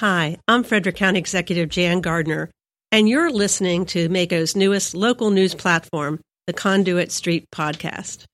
Hi, I'm Frederick County Executive Jan Gardner, and you're listening to MACo's newest local news platform, the Conduit Street Podcast.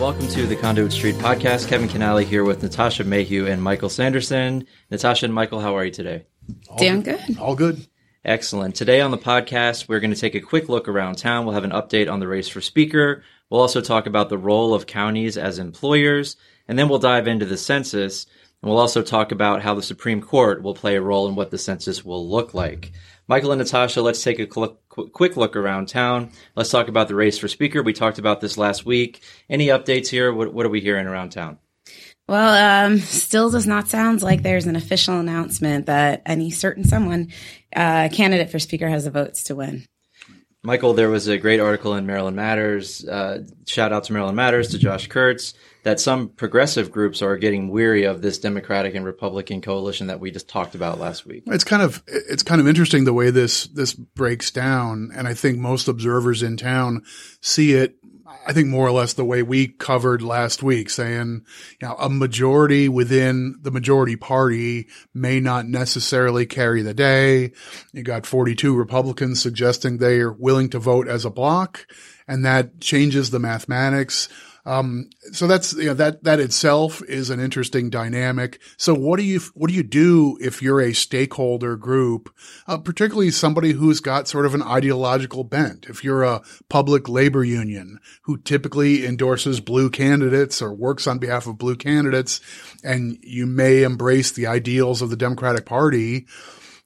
Welcome to the Conduit Street podcast. Kevin Kinnally here with Natasha Mayhew and Michael Sanderson. Natasha and Michael, how are you today? All Doing good. good. All good. Excellent. Today on the podcast, we're going to take a quick look around town. We'll have an update on the race for speaker. We'll also talk about the role of counties as employers, and then we'll dive into the census. And we'll also talk about how the Supreme Court will play a role in what the census will look like. Michael and Natasha, let's take a quick look around town. Let's talk about the race for speaker. We talked about this last week. Any updates here? What, what are we hearing around town? Well, um, still does not sound like there's an official announcement that any certain someone, uh, candidate for speaker, has the votes to win. Michael, there was a great article in Maryland Matters. Uh, shout out to Maryland Matters to Josh Kurtz that some progressive groups are getting weary of this Democratic and Republican coalition that we just talked about last week. It's kind of it's kind of interesting the way this this breaks down, and I think most observers in town see it. I think more or less the way we covered last week, saying, you know, a majority within the majority party may not necessarily carry the day. You got 42 Republicans suggesting they are willing to vote as a block, and that changes the mathematics. Um, so that's, you know, that, that itself is an interesting dynamic. So what do you, what do you do if you're a stakeholder group, uh, particularly somebody who's got sort of an ideological bent? If you're a public labor union who typically endorses blue candidates or works on behalf of blue candidates, and you may embrace the ideals of the Democratic Party,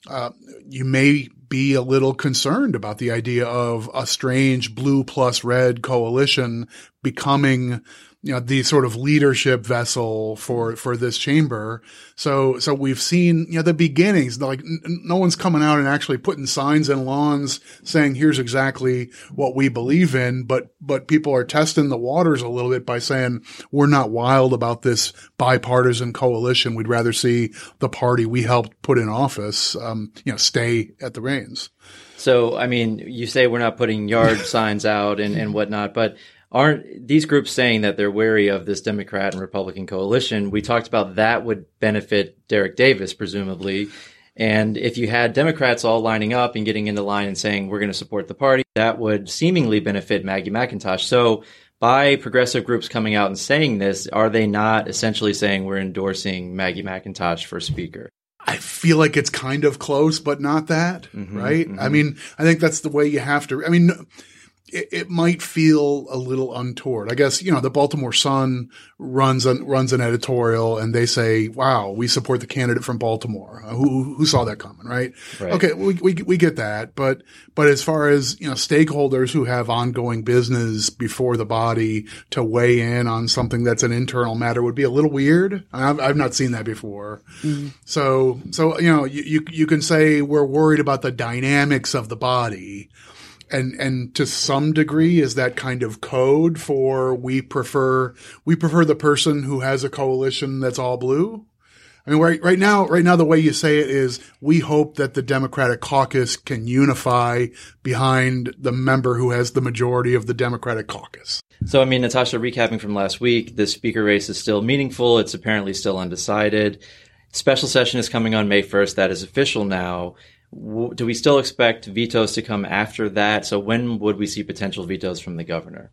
uh, you may be a little concerned about the idea of a strange blue plus red coalition becoming you know, the sort of leadership vessel for, for this chamber. So, so we've seen, you know, the beginnings, like n- no one's coming out and actually putting signs in lawns saying, here's exactly what we believe in. But, but people are testing the waters a little bit by saying, we're not wild about this bipartisan coalition. We'd rather see the party we helped put in office, um, you know, stay at the reins. So, I mean, you say we're not putting yard signs out and, and whatnot, but aren't these groups saying that they're wary of this Democrat and Republican coalition? We talked about that would benefit Dereck Davis, presumably. And if you had Democrats all lining up and getting into line and saying, we're going to support the party, that would seemingly benefit Maggie McIntosh. So by progressive groups coming out and saying this, are they not essentially saying we're endorsing Maggie McIntosh for speaker? I feel like it's kind of close, but not that, mm-hmm, right? Mm-hmm. I mean, I think that's the way you have to. I mean, it, it, might feel a little untoward. I guess, you know, the Baltimore Sun runs an, runs an editorial and they say, wow, we support the candidate from Baltimore. Uh, who, who saw that coming, right? right? Okay. We, we, we get that. But, but as far as, you know, stakeholders who have ongoing business before the body to weigh in on something that's an internal matter would be a little weird. I've, I've not seen that before. Mm-hmm. So, so, you know, you, you, you can say we're worried about the dynamics of the body and and to some degree is that kind of code for we prefer we prefer the person who has a coalition that's all blue I mean, right, right now, right now, the way you say it is we hope that the Democratic caucus can unify behind the member who has the majority of the Democratic caucus. So, I mean, Natasha, recapping from last week, the speaker race is still meaningful. It's apparently still undecided. Special session is coming on May 1st. That is official now do we still expect vetoes to come after that? So when would we see potential vetoes from the governor?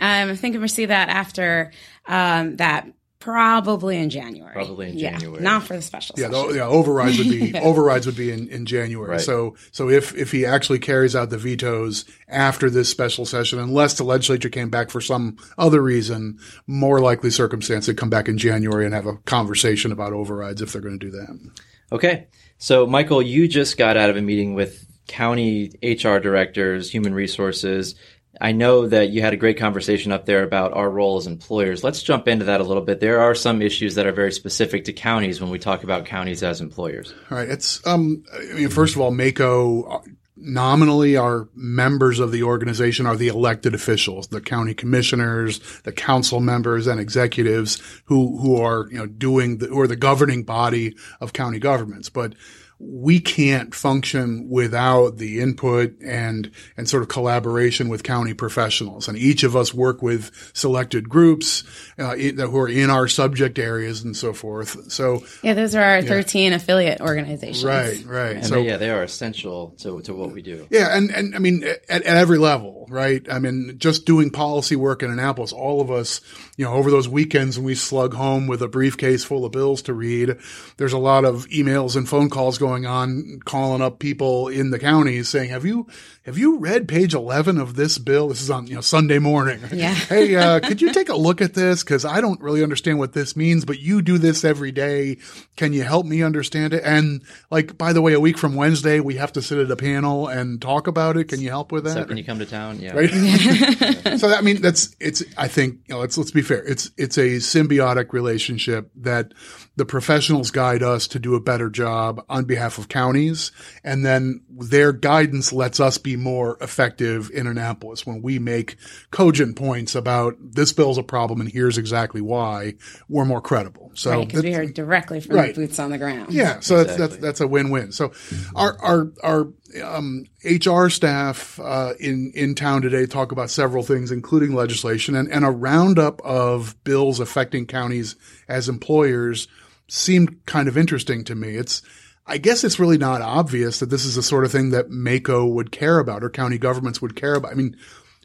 Um, I think we see that after um, that Probably in January. Probably in January. Yeah, not for the special. Yeah, the, yeah. Overrides would be overrides would be in, in January. Right. So so if if he actually carries out the vetoes after this special session, unless the legislature came back for some other reason, more likely circumstance, they come back in January and have a conversation about overrides if they're going to do that. Okay. So, Michael, you just got out of a meeting with county HR directors, human resources. I know that you had a great conversation up there about our role as employers. Let's jump into that a little bit. There are some issues that are very specific to counties when we talk about counties as employers. All right. It's, um, I mean, first of all, MACo nominally our members of the organization are the elected officials, the county commissioners, the council members and executives who, who are, you know, doing the, are the governing body of county governments. But we can't function without the input and and sort of collaboration with county professionals. And each of us work with selected groups uh, in, who are in our subject areas and so forth. So yeah, those are our 13 affiliate organizations. right, right. And so they, yeah, they are essential to, to what we do. yeah, and, and I mean, at, at every level, right? I mean, just doing policy work in Annapolis, all of us, you know, over those weekends when we slug home with a briefcase full of bills to read, there's a lot of emails and phone calls going on, calling up people in the counties saying, have you, have you read page 11 of this bill? This is on, you know, Sunday morning. Yeah. hey, uh, could you take a look at this? Cause I don't really understand what this means, but you do this every day. Can you help me understand it? And like, by the way, a week from Wednesday, we have to sit at a panel and talk about it. Can you help with that? So can you come to town? Yeah. right? so I mean, that's it's. I think you know, let's let's be fair. It's it's a symbiotic relationship that the professionals guide us to do a better job on behalf of counties, and then their guidance lets us be more effective in Annapolis when we make cogent points about this bill's a problem and here's exactly why. We're more credible. So Right, because that- we heard directly from Right. the boots on the ground. yeah, so that's, that's that's a win-win. So our our our um, HR staff uh, in in town today talk about several things, including legislation and, and a roundup of bills affecting counties as employers seemed kind of interesting to me. It's I guess it's really not obvious that this is the sort of thing that MACo would care about or county governments would care about. I mean,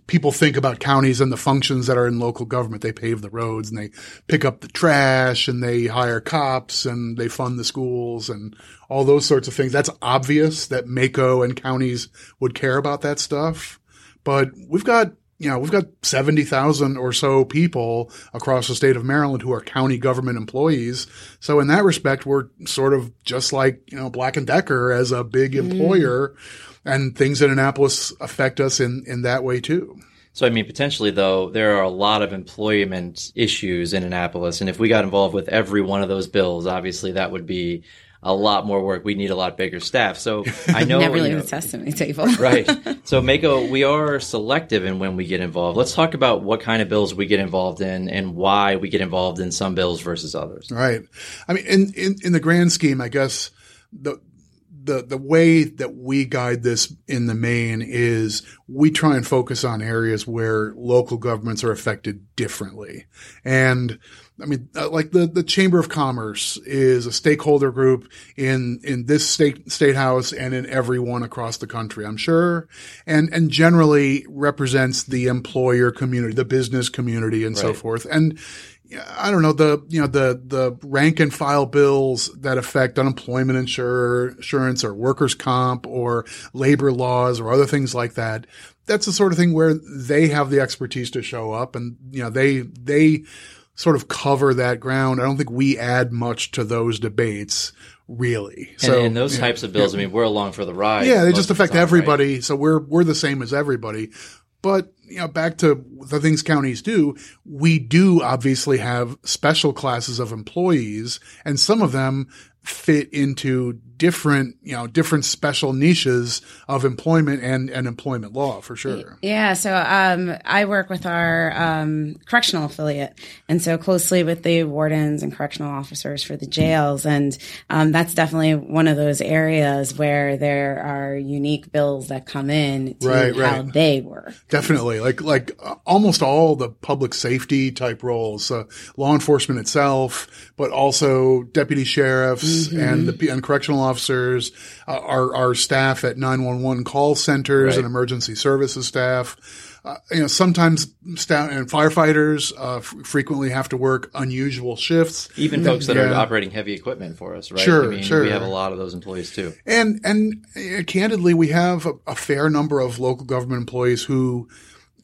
people think about counties and the functions that are in local government. They pave the roads and they pick up the trash and they hire cops and they fund the schools and all those sorts of things. That's obvious that MACo and counties would care about that stuff. But we've got, you know, we've got 70,000 or so people across the state of Maryland who are county government employees. So in that respect, we're sort of just like, you know, Black and Decker as a big mm. employer and things in Annapolis affect us in, in that way too. So, I mean, potentially, though, there are a lot of employment issues in Annapolis. And if we got involved with every one of those bills, obviously that would be a lot more work. We need a lot bigger staff. So I know. Never you leave know, the testimony table. right. So, MACo, we are selective in when we get involved. Let's talk about what kind of bills we get involved in and why we get involved in some bills versus others. Right. I mean, in, in, in the grand scheme, I guess the, the, the way that we guide this in the main is we try and focus on areas where local governments are affected differently. And I mean, uh, like the, the Chamber of Commerce is a stakeholder group in, in this state, state house and in every one across the country, I'm sure. And, and generally represents the employer community, the business community and so forth. And, I don't know the you know the the rank and file bills that affect unemployment insurance or workers comp or labor laws or other things like that. That's the sort of thing where they have the expertise to show up and you know they they sort of cover that ground. I don't think we add much to those debates really. And, So and those yeah, types of bills, I mean, we're along for the ride. yeah, they just of the affect time, right? everybody. So we're we're the same as everybody. But you know, back to the things counties do, we do obviously have special classes of employees, and some of them fit into different, you know, different special niches of employment and, and employment law for sure. Yeah, so um, I work with our um, correctional affiliate, and so closely with the wardens and correctional officers for the jails, and um, that's definitely one of those areas where there are unique bills that come in to Right, how right. they work. Definitely, like like almost all the public safety type roles, uh, law enforcement itself, but also deputy sheriffs and the and correctional officers, uh, our our staff at nine one one call centers Right. and emergency services staff. Uh, you know, sometimes staff and firefighters uh, f- frequently have to work unusual shifts. Even folks that are operating heavy equipment for us, right? Sure, I mean, sure. we have a lot of those employees too. And and uh, candidly, we have a, a fair number of local government employees who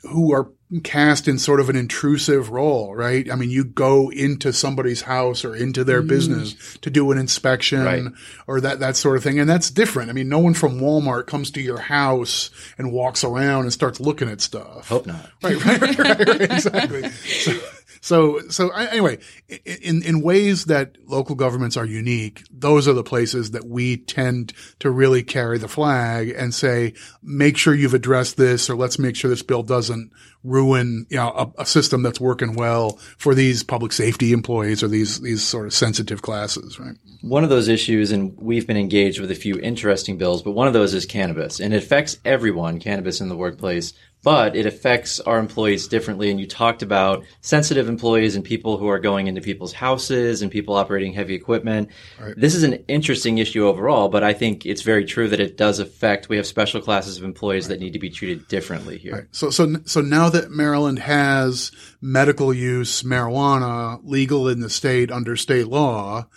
who are cast in sort of an intrusive role, right? I mean, you go into somebody's house or into their mm. business to do an inspection Right. or that that sort of thing, and that's different. I mean, no one from Walmart comes to your house and walks around and starts looking at stuff. Hope not. Right, right, right, right, right, exactly. So, So, so anyway, in, in ways that local governments are unique, those are the places that we tend to really carry the flag and say, make sure you've addressed this or let's make sure this bill doesn't ruin, you know, a, a system that's working well for these public safety employees or these, these sort of sensitive classes, right? One of those issues, and we've been engaged with a few interesting bills, but one of those is cannabis and it affects everyone, cannabis in the workplace but it affects our employees differently. And you talked about sensitive employees and people who are going into people's houses and people operating heavy equipment. Right. This is an interesting issue overall, but I think it's very true that it does affect. We have special classes of employees right. that need to be treated differently here. Right. So, so, so now that Maryland has medical use marijuana legal in the state under state law,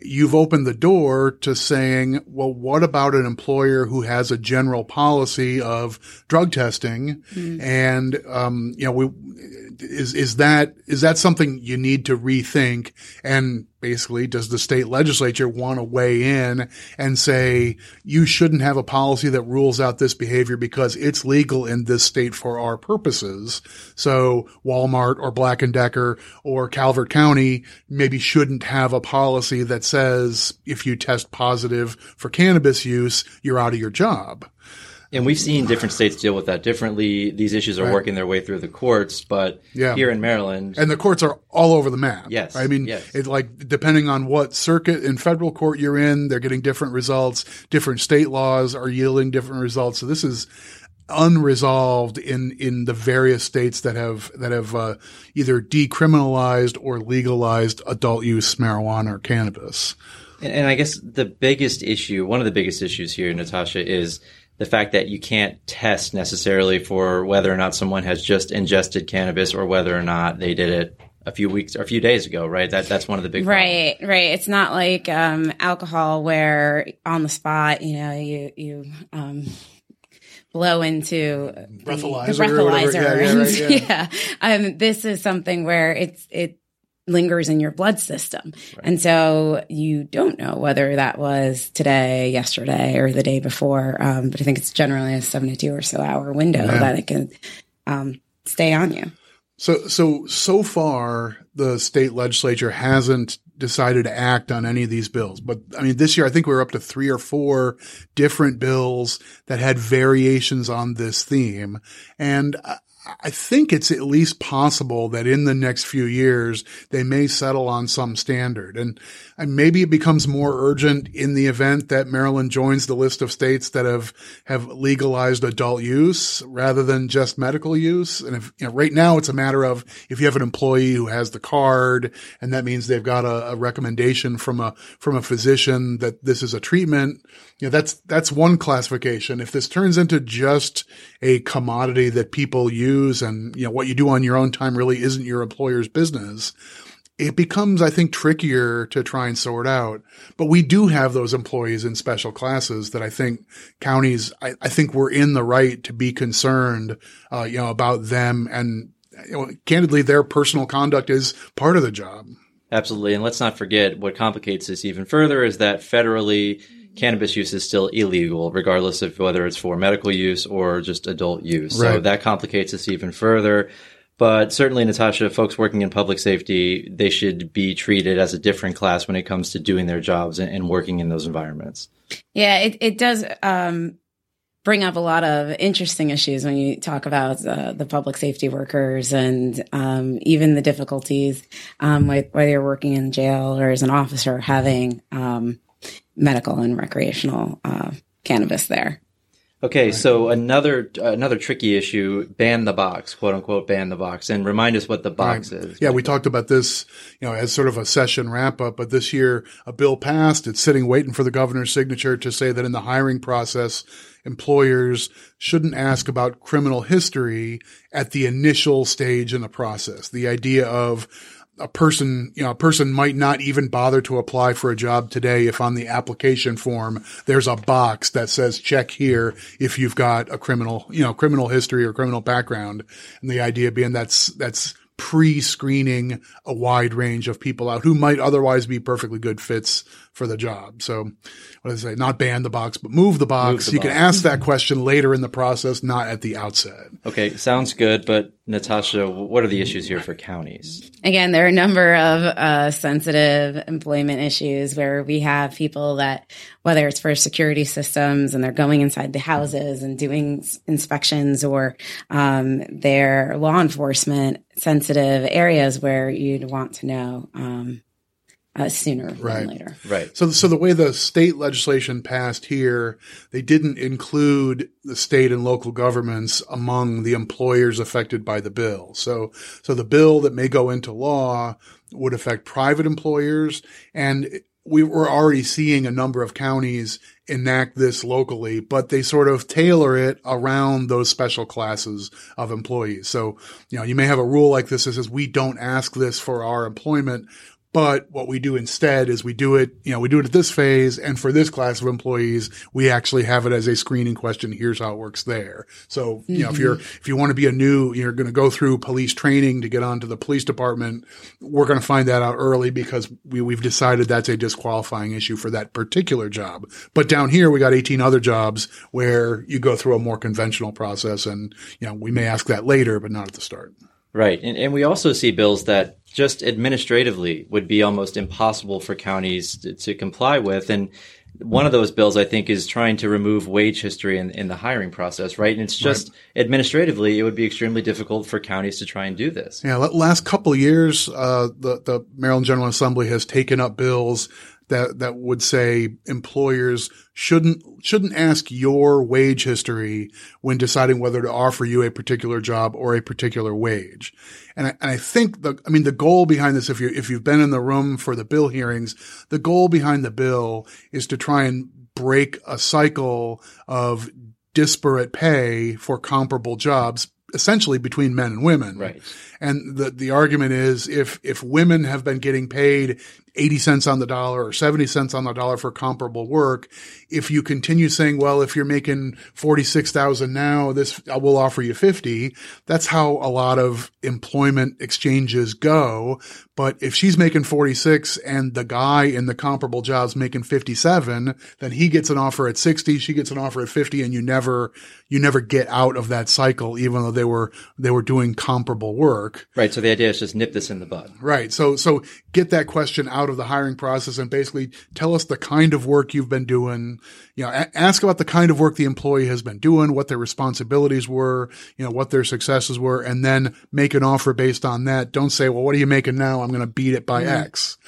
you've opened the door to saying, well, what about an employer who has a general policy of drug testing? Mm. And, um, you know, we, is, is that, is that something you need to rethink? And basically, does the state legislature want to weigh in and say, you shouldn't have a policy that rules out this behavior because it's legal in this state for our purposes. So Walmart or Black and Decker or Calvert County maybe shouldn't have a policy that says if you test positive for cannabis use, you're out of your job. And we've seen different states deal with that differently. These issues are right. working their way through the courts, but yeah. here in Maryland, and the courts are all over the map. Yes, I mean, yes. it like depending on what circuit in federal court you're in, they're getting different results. Different state laws are yielding different results. So this is unresolved in in the various states that have that have uh, either decriminalized or legalized adult use marijuana or cannabis. And, and I guess the biggest issue, one of the biggest issues here, Natasha, is the fact that you can't test necessarily for whether or not someone has just ingested cannabis or whether or not they did it a few weeks or a few days ago, right? That that's one of the big right, problems. right. It's not like um, alcohol where on the spot, you know, you you um, blow into breathalyzer, the, the breathalyzer. Yeah, yeah, right, yeah. yeah. Um, this is something where it's it lingers in your blood system. Right. And so you don't know whether that was today, yesterday, or the day before. Um, but I think it's generally a 72 or so hour window yeah. that it can um, stay on you. So, so, so far, the state legislature hasn't decided to act on any of these bills. But I mean, this year, I think we were up to three or four different bills that had variations on this theme. And I think it's at least possible that in the next few years, they may settle on some standard. And, and maybe it becomes more urgent in the event that Maryland joins the list of states that have, have legalized adult use rather than just medical use. And if, you know, right now it's a matter of if you have an employee who has the card and that means they've got a, a recommendation from a, from a physician that this is a treatment, you know, that's, that's one classification. If this turns into just a commodity that people use and, you know, what you do on your own time really isn't your employer's business, it becomes, I think, trickier to try and sort out. But we do have those employees in special classes that I think counties, I, I think we're in the right to be concerned, uh, you know, about them and, you know, candidly, their personal conduct is part of the job. Absolutely. And let's not forget what complicates this even further is that federally, cannabis use is still illegal, regardless of whether it's for medical use or just adult use. Right. So that complicates this even further. But certainly, Natasha, folks working in public safety, they should be treated as a different class when it comes to doing their jobs and, and working in those environments. Yeah, it, it does um, bring up a lot of interesting issues when you talk about uh, the public safety workers and um, even the difficulties um, with, whether you're working in jail or as an officer having um, medical and recreational uh, cannabis there. Okay, right. so another another tricky issue: ban the box, quote unquote, ban the box, and remind us what the box right. is. Yeah, we talked about this, you know, as sort of a session wrap up. But this year, a bill passed. It's sitting waiting for the governor's signature to say that in the hiring process, employers shouldn't ask about criminal history at the initial stage in the process. The idea of a person, you know, a person might not even bother to apply for a job today if on the application form there's a box that says check here if you've got a criminal, you know, criminal history or criminal background. And the idea being that's, that's pre-screening a wide range of people out who might otherwise be perfectly good fits for the job. So what did I say? Not ban the box, but move the box. Move the you box. can ask that question later in the process, not at the outset. Okay. Sounds good. But Natasha, what are the issues here for counties? Again, there are a number of uh, sensitive employment issues where we have people that, whether it's for security systems and they're going inside the houses and doing inspections or um, their law enforcement sensitive areas where you'd want to know um, uh, sooner right. than later. Right. So, so the way the state legislation passed here, they didn't include the state and local governments among the employers affected by the bill. So, so the bill that may go into law would affect private employers and we were already seeing a number of counties enact this locally, but they sort of tailor it around those special classes of employees. So, you know, you may have a rule like this that says we don't ask this for our employment, but what we do instead is we do it, you know, we do it at this phase. And for this class of employees, we actually have it as a screening question. Here's how it works there. So, mm-hmm. you know, if you're, if you want to be a new, you're going to go through police training to get onto the police department, we're going to find that out early because we, we've decided that's a disqualifying issue for that particular job. But down here, we got 18 other jobs where you go through a more conventional process. And, you know, we may ask that later, but not at the start. Right. And, and we also see bills that just administratively would be almost impossible for counties to, to, comply with. And one of those bills, I think, is trying to remove wage history in, in the hiring process, right? And it's just right. administratively, it would be extremely difficult for counties to try and do this. Yeah, last couple of years, uh, the, the Maryland General Assembly has taken up bills that that would say employers shouldn't shouldn't ask your wage history when deciding whether to offer you a particular job or a particular wage. And I, and I think the I mean the goal behind this if you if you've been in the room for the bill hearings, the goal behind the bill is to try and break a cycle of disparate pay for comparable jobs essentially between men and women. Right. And the, the argument is if, if women have been getting paid 80 cents on the dollar or 70 cents on the dollar for comparable work. If you continue saying, well, if you're making 46,000 now, this, I will offer you 50. That's how a lot of employment exchanges go. But if she's making 46 and the guy in the comparable job's making 57, then he gets an offer at 60, she gets an offer at 50 and you never, you never get out of that cycle, even though they were, they were doing comparable work. Right. So the idea is just nip this in the bud. Right. So, so get that question out of the hiring process and basically tell us the kind of work you've been doing. You know, a- ask about the kind of work the employee has been doing, what their responsibilities were, you know, what their successes were, and then make an offer based on that. Don't say, well, what are you making now? I'm going to beat it by mm-hmm. X.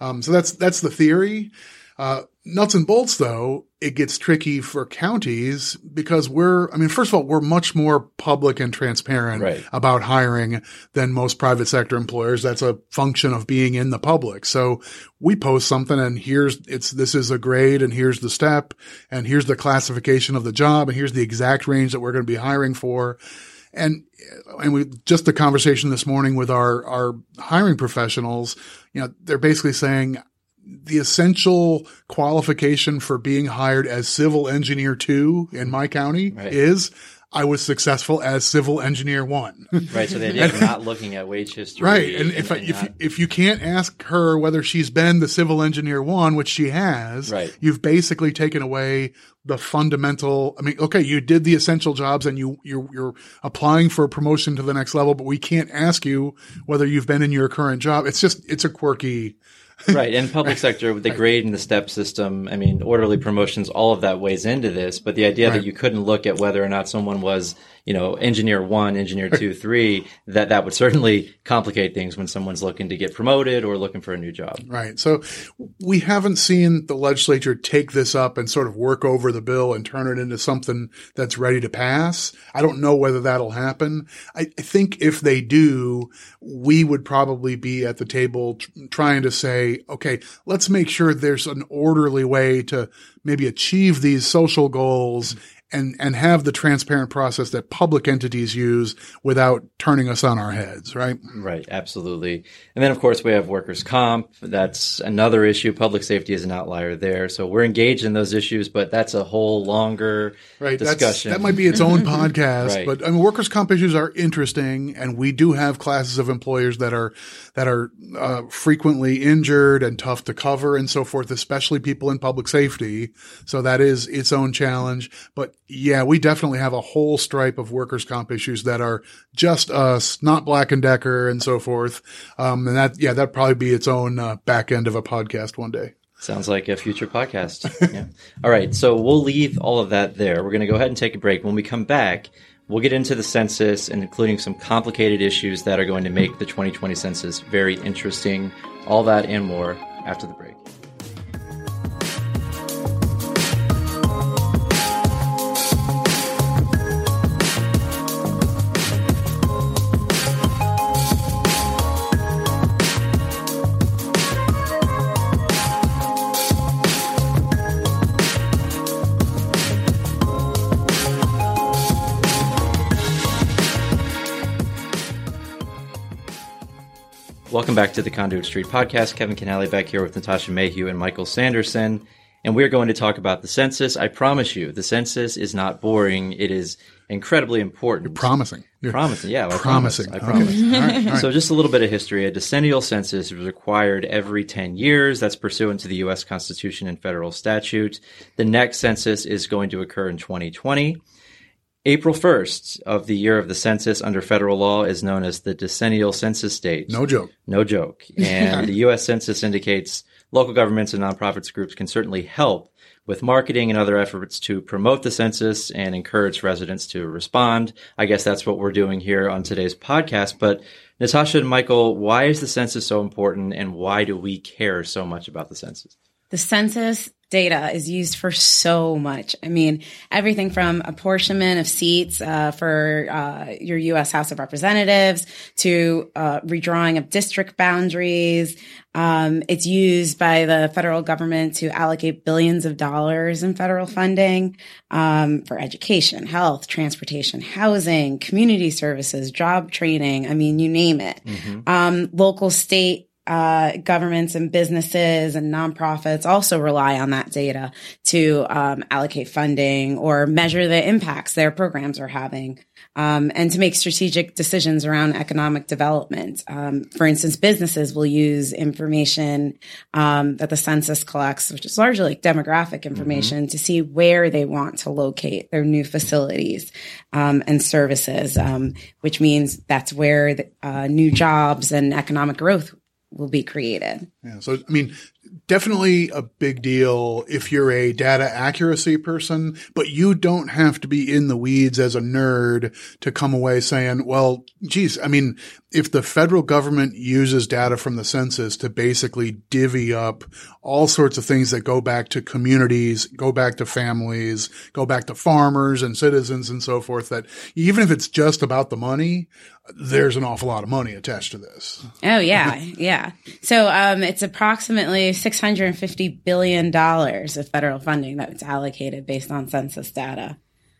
Um, so that's, that's the theory. Uh, nuts and bolts though, it gets tricky for counties because we're, I mean, first of all, we're much more public and transparent right. about hiring than most private sector employers. That's a function of being in the public. So we post something and here's, it's, this is a grade and here's the step and here's the classification of the job and here's the exact range that we're going to be hiring for. And, and we, just the conversation this morning with our, our hiring professionals, you know, they're basically saying, the essential qualification for being hired as civil engineer two in my county right. is I was successful as civil engineer one. right. So the idea of not looking at wage history. Right. And, and if, and if, not... if you can't ask her whether she's been the civil engineer one, which she has, right. you've basically taken away the fundamental. I mean, okay, you did the essential jobs and you, you're, you're applying for a promotion to the next level, but we can't ask you whether you've been in your current job. It's just, it's a quirky, right. And public sector with the grade and the step system, I mean, orderly promotions, all of that weighs into this. But the idea right. that you couldn't look at whether or not someone was you know, engineer one, engineer two, three, that that would certainly complicate things when someone's looking to get promoted or looking for a new job. Right. So we haven't seen the legislature take this up and sort of work over the bill and turn it into something that's ready to pass. I don't know whether that'll happen. I, I think if they do, we would probably be at the table tr- trying to say, okay, let's make sure there's an orderly way to maybe achieve these social goals and and have the transparent process that public entities use without turning us on our heads, right? Right, absolutely. And then of course we have workers comp. That's another issue. Public safety is an outlier there. So we're engaged in those issues, but that's a whole longer right, discussion. that might be its own podcast, right. but I mean workers comp issues are interesting and we do have classes of employers that are that are uh, frequently injured and tough to cover and so forth, especially people in public safety. So that is its own challenge, but yeah, we definitely have a whole stripe of workers' comp issues that are just us, not Black and Decker and so forth. Um, and that, yeah, that'd probably be its own uh, back end of a podcast one day. Sounds like a future podcast. yeah. All right. So we'll leave all of that there. We're going to go ahead and take a break. When we come back, we'll get into the census and including some complicated issues that are going to make the 2020 census very interesting. All that and more after the break. Welcome back to the Conduit Street podcast. Kevin Kinnally back here with Natasha Mayhew and Michael Sanderson. And we're going to talk about the census. I promise you, the census is not boring. It is incredibly important. You're promising. You're promising. Yeah. I promising. Promise. I promise. All right, all right. So just a little bit of history. A decennial census is required every 10 years. That's pursuant to the U.S. Constitution and federal statute. The next census is going to occur in 2020. April 1st of the year of the census under federal law is known as the decennial census date. no joke. No joke. And the U.S. Census indicates local governments and nonprofits groups can certainly help with marketing and other efforts to promote the census and encourage residents to respond. I guess that's what we're doing here on today's podcast. But Natasha and Michael, why is the census so important and why do we care so much about the census? The census data is used for so much. I mean, everything from apportionment of seats uh, for uh, your U.S. House of Representatives to uh, redrawing of district boundaries. Um, it's used by the federal government to allocate billions of dollars in federal funding um, for education, health, transportation, housing, community services, job training. I mean, you name it. Um, local, state, uh, governments and businesses and nonprofits also rely on that data to um, allocate funding or measure the impacts their programs are having um, and to make strategic decisions around economic development. Um, for instance, businesses will use information um, that the census collects, which is largely demographic information, to see where they want to locate their new facilities um, and services, um, which means that's where the, uh, new jobs and economic growth will be created. Yeah. So, I mean, definitely a big deal if you're a data accuracy person, but you don't have to be in the weeds as a nerd to come away saying, well, geez, I mean, if the federal government uses data from the census to basically divvy up all sorts of things that go back to communities, go back to families, go back to farmers and citizens and so forth, that even if it's just about the money, there's an awful lot of money attached to this. Oh yeah, yeah. So um, it's approximately six hundred and fifty billion dollars of federal funding that's allocated based on census data.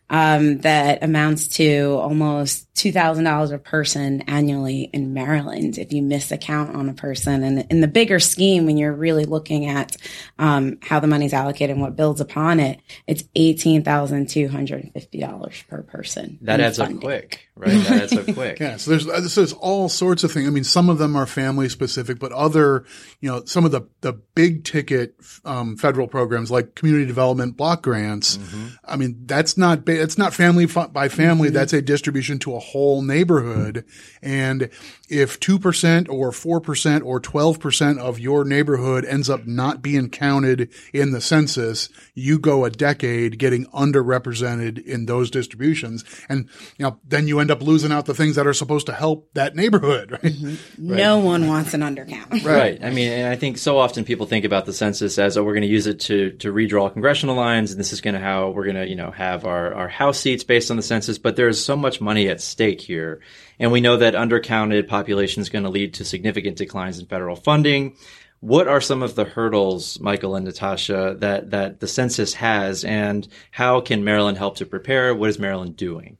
Um, that amounts to almost two thousand dollars a person annually in Maryland if you miss a count on a person. And in the bigger scheme, when you're really looking at um, how the money's allocated and what builds upon it, it's eighteen thousand two hundred and fifty dollars per person. That adds up funding. quick, right? That adds up quick. Yeah, so there's uh, so there's all sorts of things. I mean, some of them are family specific, but other, you know, some of the the big ticket um, federal programs like community development block grants. I mean, that's not ba- it's not family fu- by family. That's a distribution to a whole neighborhood. And if two percent or four percent or twelve percent of your neighborhood ends up not being counted in the census, you go a decade getting underrepresented in those distributions, and you know then you end up losing out the things that are supposed to help that neighborhood, right? Mm-hmm. No one wants an undercount. Right. I mean, and I think so often people think about the census as, oh, we're going to use it to to redraw congressional lines, and this is going to how we're going to, you know, have our our House seats based on the census. But there's so much money at stake here, and we know that undercounted population is going to lead to significant declines in federal funding. What are some of the hurdles, Michael and Natasha, that that the census has, and how can Maryland help to prepare? What is Maryland doing?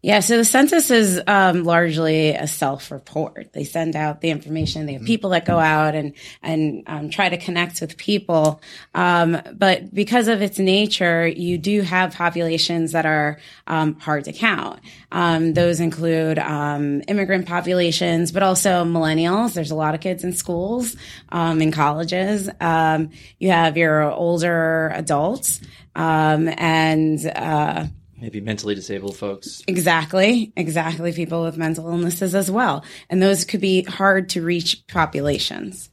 Yeah, so the census is um, largely a self-report. They send out the information. They have people that go out and and um, try to connect with people. Um, but because of its nature, you do have populations that are um, hard to count. Um, those include um, immigrant populations, but also millennials. There's a lot of kids in schools, in colleges. you have your older adults, and uh, maybe mentally disabled folks. Exactly, exactly. People with mental illnesses as well, and those could be hard to reach populations.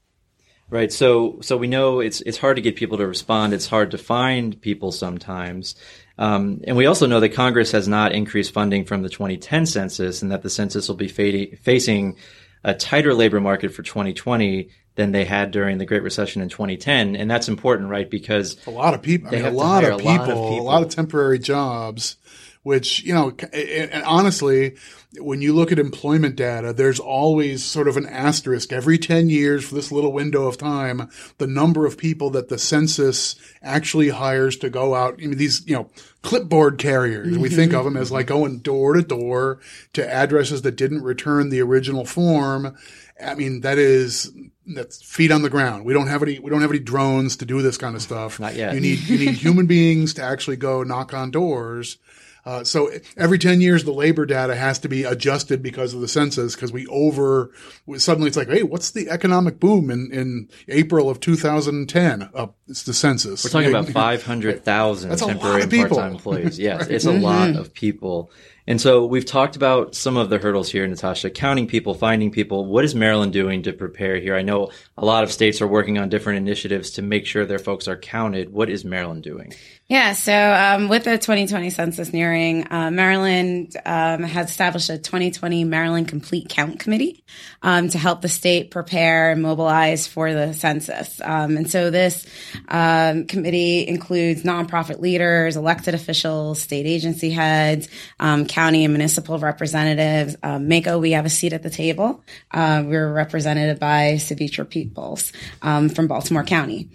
Right. So, so we know it's it's hard to get people to respond. It's hard to find people sometimes. Um, and we also know that Congress has not increased funding from the 2010 census, and that the census will be fa- facing a tighter labor market for 2020 than they had during the Great Recession in 2010, and that's important, right? Because a lot of people, I mean, a, lot of people, a lot of people, a lot of temporary jobs, which you know, and honestly, when you look at employment data, there's always sort of an asterisk every 10 years for this little window of time, the number of people that the census actually hires to go out. I mean, these, you know, clipboard carriers, mm-hmm. we think of them as like going door to door to addresses that didn't return the original form. I mean, that is that's feet on the ground. We don't have any we don't have any drones to do this kind of stuff. Not yet. You need you need human beings to actually go knock on doors. Uh, so every 10 years, the labor data has to be adjusted because of the census because we over, suddenly it's like, hey, what's the economic boom in, in April of 2010? Uh, it's the census. We're talking about 500,000 temporary and part-time employees. Yes, right. it's a lot mm-hmm. of people. And so we've talked about some of the hurdles here, Natasha, counting people, finding people. What is Maryland doing to prepare here? I know a lot of states are working on different initiatives to make sure their folks are counted. What is Maryland doing? Yeah, so um, with the 2020 census nearing, uh, Maryland um, has established a 2020 Maryland Complete Count Committee um, to help the state prepare and mobilize for the census. Um, and so this um, committee includes nonprofit leaders, elected officials, state agency heads, um, county and municipal representatives. MACo, we have a seat at the table. Uh, we're represented by Savitra Peoples from Baltimore County.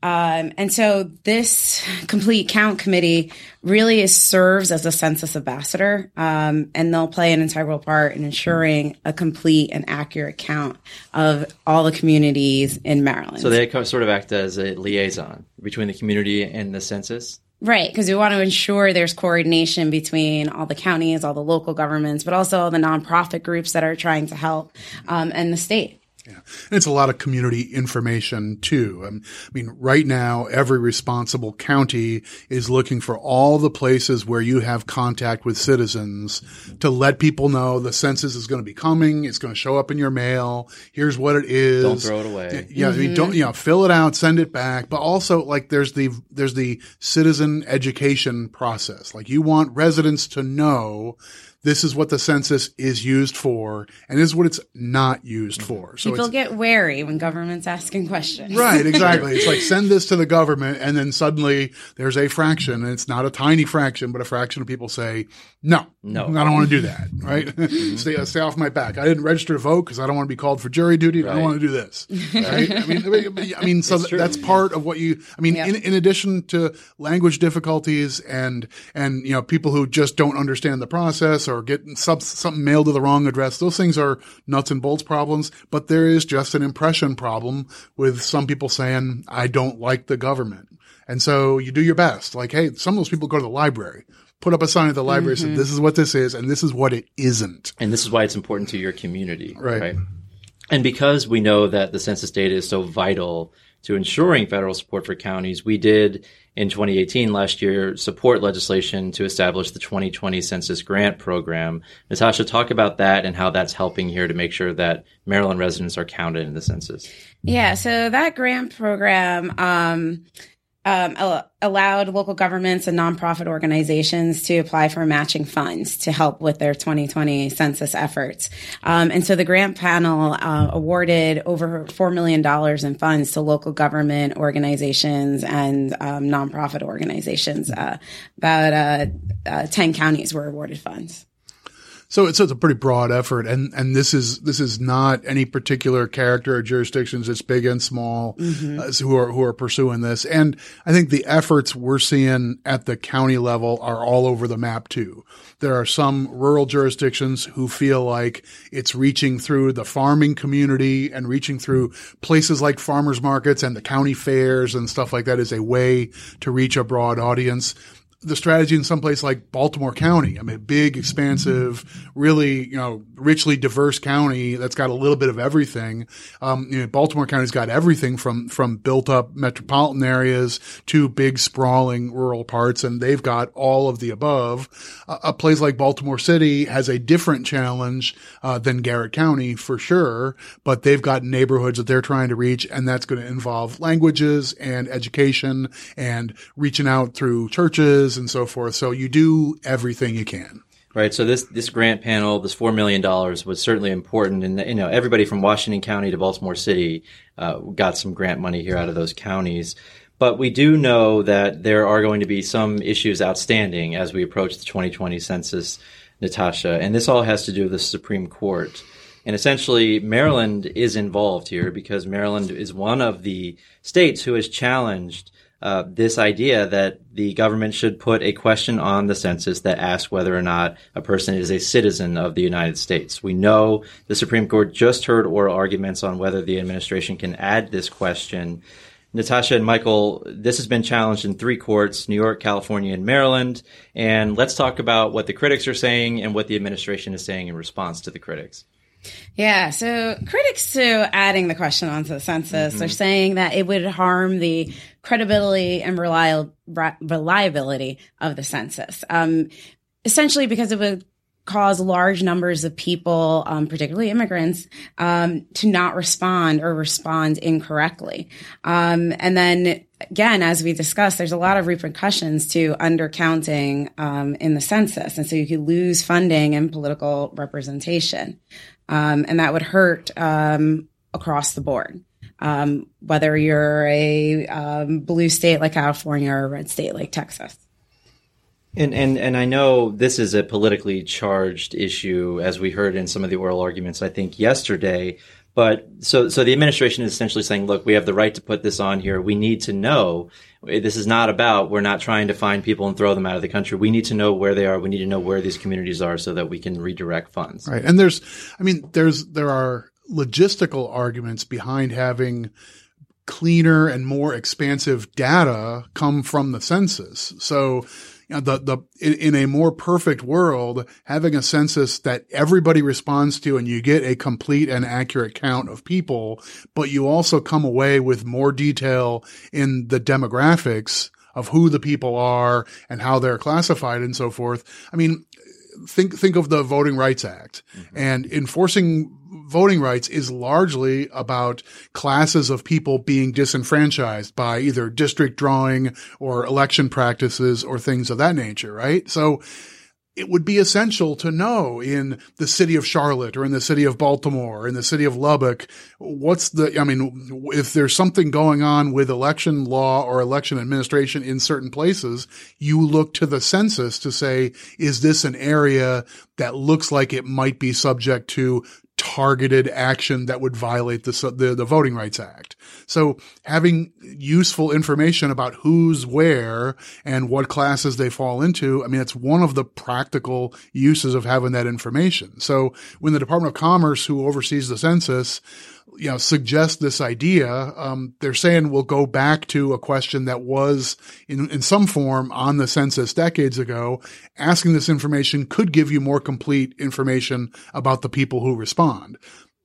Um, and so this complete count committee really is, serves as a census ambassador, um, and they'll play an integral part in ensuring a complete and accurate count of all the communities in Maryland. So they sort of act as a liaison between the community and the census. Right, because we want to ensure there's coordination between all the counties, all the local governments, but also the nonprofit groups that are trying to help, um, and the state. Yeah. And it's a lot of community information too. Um, I mean, right now, every responsible county is looking for all the places where you have contact with citizens to let people know the census is going to be coming. It's going to show up in your mail. Here's what it is. Don't throw it away. Yeah. Mm-hmm. I mean, don't, you know, fill it out, send it back. But also like there's the, there's the citizen education process. Like you want residents to know this is what the census is used for and this is what it's not used for. So people get wary when government's asking questions. Right, exactly. it's like send this to the government and then suddenly there's a fraction and it's not a tiny fraction, but a fraction of people say, no, no, I don't want to do that. Right. Mm-hmm. stay, uh, stay off my back. I didn't register to vote because I don't want to be called for jury duty. Right. I don't want to do this. Right. I mean, I mean, so that's part of what you, I mean, yep. in, in addition to language difficulties and, and, you know, people who just don't understand the process or getting sub, something mailed to the wrong address. Those things are nuts and bolts problems, but there is just an impression problem with some people saying, I don't like the government. And so you do your best. Like, hey, some of those people go to the library, put up a sign at the library, mm-hmm. said, this is what this is, and this is what it isn't. And this is why it's important to your community. Right. right? And because we know that the census data is so vital to ensuring federal support for counties, we did in 2018 last year support legislation to establish the 2020 Census Grant Program. Natasha, talk about that and how that's helping here to make sure that Maryland residents are counted in the census. Yeah, so that grant program um, um, allowed local governments and nonprofit organizations to apply for matching funds to help with their 2020 census efforts. Um, and so the grant panel uh, awarded over $4 million in funds to local government organizations and um, nonprofit organizations. Uh, about uh, uh 10 counties were awarded funds. So it's, it's a pretty broad effort, and and this is this is not any particular character or jurisdictions. It's big and small mm-hmm. uh, who are who are pursuing this, and I think the efforts we're seeing at the county level are all over the map too. There are some rural jurisdictions who feel like it's reaching through the farming community and reaching through places like farmers markets and the county fairs and stuff like that is a way to reach a broad audience the strategy in some place like Baltimore County. I mean, big, expansive, really, you know, richly diverse county that's got a little bit of everything. Um, you know, Baltimore County's got everything from, from built up metropolitan areas to big, sprawling rural parts, and they've got all of the above. Uh, a place like Baltimore City has a different challenge, uh, than Garrett County for sure, but they've got neighborhoods that they're trying to reach, and that's going to involve languages and education and reaching out through churches and so forth. So you do everything you can. Right. So this this grant panel, this four million dollars, was certainly important, and you know everybody from Washington County to Baltimore City uh, got some grant money here out of those counties. But we do know that there are going to be some issues outstanding as we approach the 2020 census, Natasha, and this all has to do with the Supreme Court. And essentially, Maryland is involved here because Maryland is one of the states who has challenged uh, this idea that the government should put a question on the census that asks whether or not a person is a citizen of the United States. We know the Supreme Court just heard oral arguments on whether the administration can add this question. Natasha and Michael, this has been challenged in three courts New York, California, and Maryland. And let's talk about what the critics are saying and what the administration is saying in response to the critics. Yeah, so critics to adding the question onto the census mm-hmm. are saying that it would harm the credibility and reliability of the census. Um, essentially, because it would cause large numbers of people, um, particularly immigrants, um, to not respond or respond incorrectly. Um, and then again, as we discussed, there's a lot of repercussions to undercounting um, in the census, and so you could lose funding and political representation, um, and that would hurt um, across the board um, whether you're a um, blue state like California or a red state like Texas. And, and and I know this is a politically charged issue, as we heard in some of the oral arguments. I think yesterday, but so so the administration is essentially saying, look, we have the right to put this on here. We need to know. This is not about we're not trying to find people and throw them out of the country. We need to know where they are. We need to know where these communities are so that we can redirect funds. Right. And there's, I mean, there's there are logistical arguments behind having cleaner and more expansive data come from the census. So, you know, the, the, in, in, a more perfect world, having a census that everybody responds to and you get a complete and accurate count of people, but you also come away with more detail in the demographics of who the people are and how they're classified and so forth. I mean, think think of the Voting Rights Act mm-hmm. and enforcing voting rights is largely about classes of people being disenfranchised by either district drawing or election practices or things of that nature, right? So it would be essential to know in the city of Charlotte or in the city of Baltimore, or in the city of Lubbock, what's the, I mean, if there's something going on with election law or election administration in certain places, you look to the census to say, is this an area that looks like it might be subject to targeted action that would violate the, the, the Voting Rights Act. So having useful information about who's where and what classes they fall into, I mean, it's one of the practical uses of having that information. So when the Department of Commerce, who oversees the census, you know, suggest this idea. Um, they're saying we'll go back to a question that was in, in some form on the census decades ago. Asking this information could give you more complete information about the people who respond.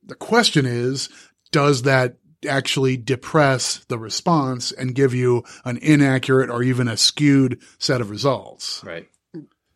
The question is, does that actually depress the response and give you an inaccurate or even a skewed set of results? Right.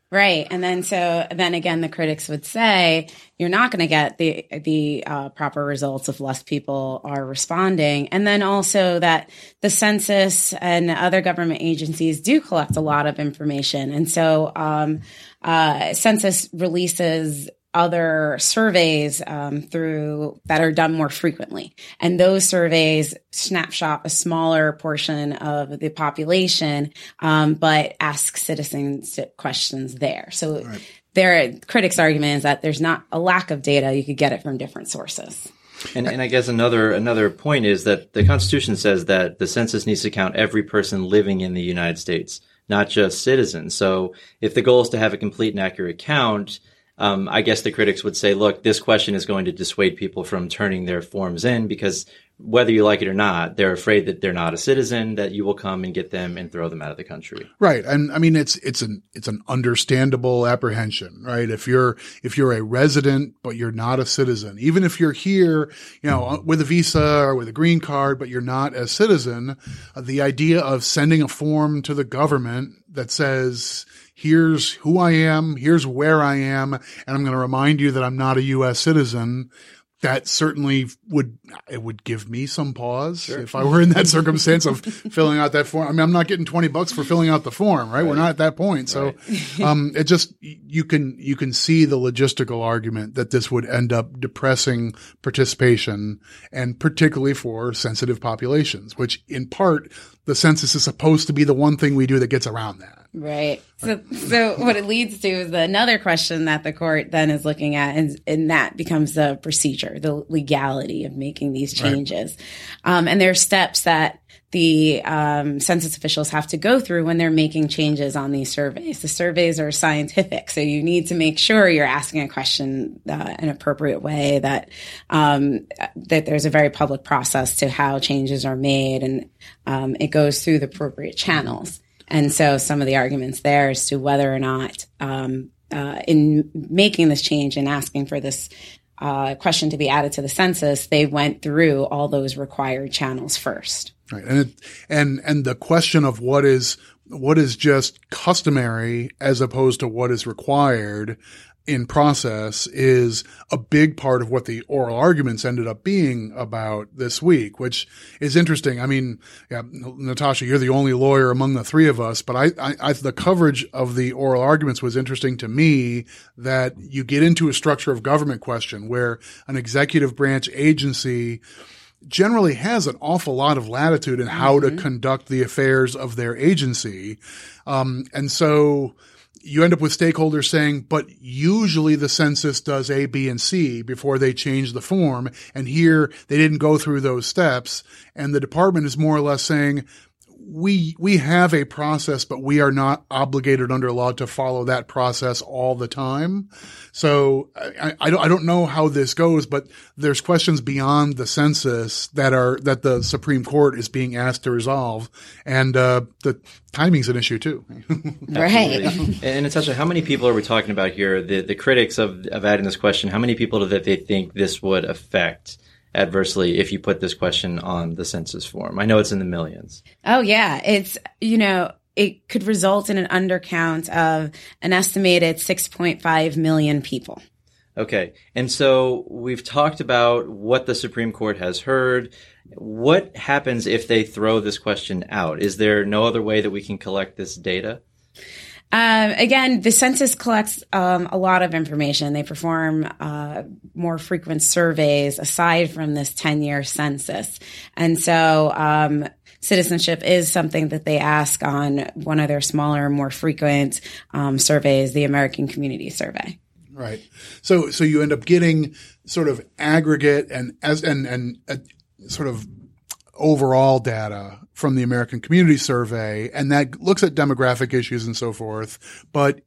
Right. And then so then again the critics would say you're not going to get the the uh, proper results if less people are responding. And then also that the census and other government agencies do collect a lot of information. And so um, uh, census releases other surveys um, through that are done more frequently, and those surveys snapshot a smaller portion of the population, um, but ask citizens questions there. So. Right. their critics' argument is that there's not a lack of data; you could get it from different sources. And, and I guess another another point is that the Constitution says that the census needs to count every person living in the United States, not just citizens. So if the goal is to have a complete and accurate count, um, I guess the critics would say, look, this question is going to dissuade people from turning their forms in because whether you like it or not, they're afraid that they're not a citizen, that you will come and get them and throw them out of the country. Right. And I mean, it's, it's an, it's an understandable apprehension, right? If you're, if you're a resident, but you're not a citizen, even if you're here, you know, with a visa or with a green card, but you're not a citizen, uh, the idea of sending a form to the government that says, here's who I am, here's where I am, and I'm going to remind you that I'm not a U.S. citizen that certainly would it would give me some pause sure. if I were in that circumstance of filling out that form. I mean, I'm not getting 20 bucks for filling out the form, right? right. We're not at that point. So, right. um, it just, you can, you can see the logistical argument that this would end up depressing participation and particularly for sensitive populations, which in part the census is supposed to be the one thing we do that gets around that. Right. So, so what it leads to is another question that the court then is looking at, and, and that becomes the procedure, the legality of making these changes. Right. Um, and there are steps that the um, census officials have to go through when they're making changes on these surveys. The surveys are scientific, so you need to make sure you're asking a question uh, an appropriate way. That um, that there's a very public process to how changes are made, and um, it goes through the appropriate channels. And so, some of the arguments there as to whether or not um, uh, in making this change and asking for this uh, question to be added to the census, they went through all those required channels first. Right. And it, and, and the question of what is, what is just customary as opposed to what is required in process is a big part of what the oral arguments ended up being about this week, which is interesting. I mean, yeah, Natasha, you're the only lawyer among the three of us, but I, I, I, the coverage of the oral arguments was interesting to me that you get into a structure of government question where an executive branch agency generally has an awful lot of latitude in how mm-hmm. to conduct the affairs of their agency. Um, and so you end up with stakeholders saying, but usually the census does A, B, and C before they change the form. And here they didn't go through those steps. And the department is more or less saying, we we have a process, but we are not obligated under law to follow that process all the time. So I, I, don't I don't know how this goes, but there's questions beyond the census that are that the Supreme Court is being asked to resolve, and uh, the timing's an issue too. right. and Natasha, how many people are we talking about here? The the critics of of adding this question, how many people do that they think this would affect? Adversely if you put this question on the census form? I know it's in the millions. Oh, yeah. It's, you know, it could result in an undercount of an estimated 6.5 million people. Okay. And so we've talked about what the Supreme Court has heard. What happens if they throw this question out? Is there no other way that we can collect this data? Um, again, the census collects um, a lot of information. They perform uh, more frequent surveys aside from this 10 year census. And so, um, citizenship is something that they ask on one of their smaller, more frequent um, surveys, the American Community Survey. Right. So, so you end up getting sort of aggregate and as and and uh, sort of overall data from the American Community Survey, and that looks at demographic issues and so forth. But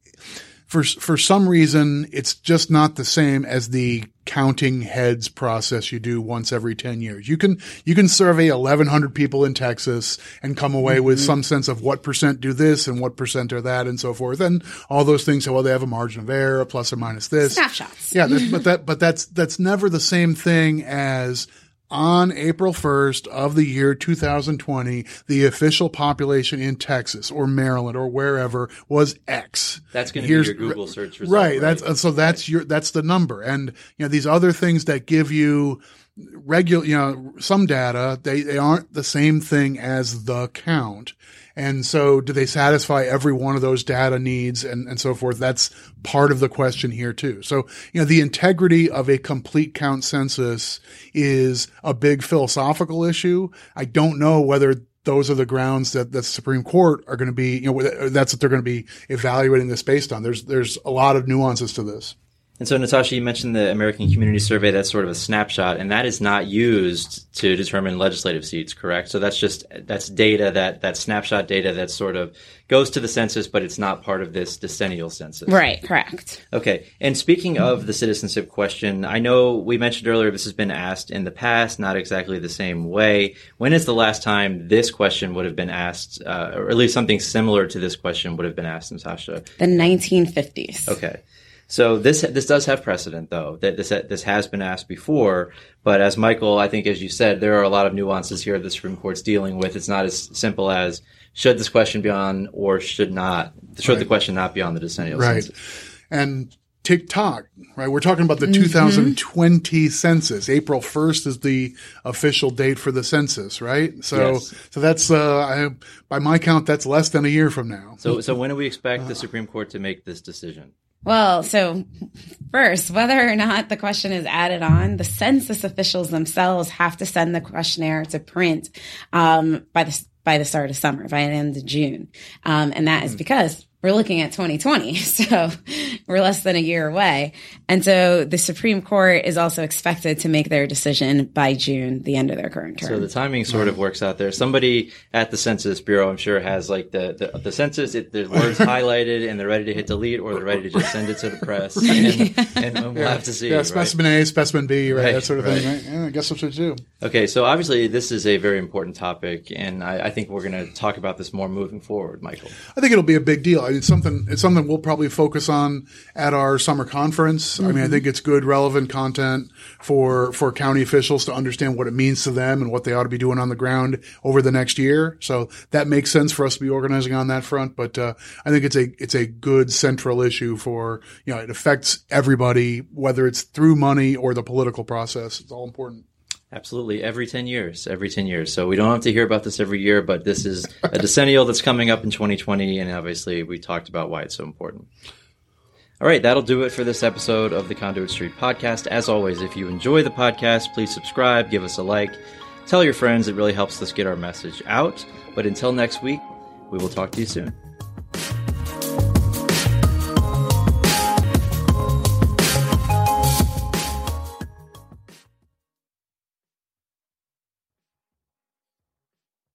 for for some reason, it's just not the same as the counting heads process you do once every 10 years. You can, you can survey 1100 people in Texas and come away mm-hmm. with some sense of what percent do this and what percent are that and so forth. And all those things. So, well, they have a margin of error, a plus or minus this. Snapshots. Yeah. but that, but that's, that's never the same thing as on April 1st of the year 2020, the official population in Texas or Maryland or wherever was X. That's going to be your Google search result. Right. right? That's, so that's your, that's the number. And, you know, these other things that give you regular, you know, some data, they, they aren't the same thing as the count. And so do they satisfy every one of those data needs and, and so forth? That's part of the question here too. So, you know, the integrity of a complete count census is a big philosophical issue. I don't know whether those are the grounds that, that the Supreme Court are going to be, you know, that's what they're going to be evaluating this based on. There's, there's a lot of nuances to this. And so, Natasha, you mentioned the American Community Survey. That's sort of a snapshot, and that is not used to determine legislative seats, correct? So that's just that's data that that snapshot data that sort of goes to the census, but it's not part of this decennial census. Right. Correct. Okay. And speaking of the citizenship question, I know we mentioned earlier this has been asked in the past, not exactly the same way. When is the last time this question would have been asked, uh, or at least something similar to this question would have been asked, Natasha? The 1950s. Okay. So this this does have precedent, though. That this this has been asked before, but as Michael, I think, as you said, there are a lot of nuances here the Supreme Court's dealing with. It's not as simple as should this question be on or should not should right. the question not be on the decennial right. census. And tick-tock, right? We're talking about the mm-hmm. 2020 census. April 1st is the official date for the census, right? So, yes. so that's, uh, I, by my count, that's less than a year from now. So, so when do we expect the Supreme Court to make this decision? Well, so first, whether or not the question is added on, the census officials themselves have to send the questionnaire to print um, by the by the start of summer, by the end of June, um, and that is mm. because we're looking at 2020. So we're less than a year away. And so the Supreme Court is also expected to make their decision by June, the end of their current term. So the timing sort of works out there. Somebody at the Census Bureau, I'm sure, has like the, the, the census, it, the words highlighted and they're ready to hit delete or they're ready to just send it to the press. And, and, and we'll yeah. have to see. Yeah, right? specimen A, specimen B, right? right that sort of right. thing, right? Yeah, I guess that's what you do. Okay, so obviously this is a very important topic and I, I think we're going to talk about this more moving forward, Michael. I think it'll be a big deal. It's something, it's something we'll probably focus on at our summer conference. Mm-hmm. I mean, I mm-hmm. think it's good, relevant content for for county officials to understand what it means to them and what they ought to be doing on the ground over the next year. So that makes sense for us to be organizing on that front. But uh, I think it's a it's a good central issue for you know it affects everybody, whether it's through money or the political process. It's all important. Absolutely. Every 10 years, every 10 years. So we don't have to hear about this every year, but this is a decennial that's coming up in 2020. And obviously we talked about why it's so important. All right. That'll do it for this episode of the Conduit Street podcast. As always, if you enjoy the podcast, please subscribe, give us a like, tell your friends. It really helps us get our message out. But until next week, we will talk to you soon.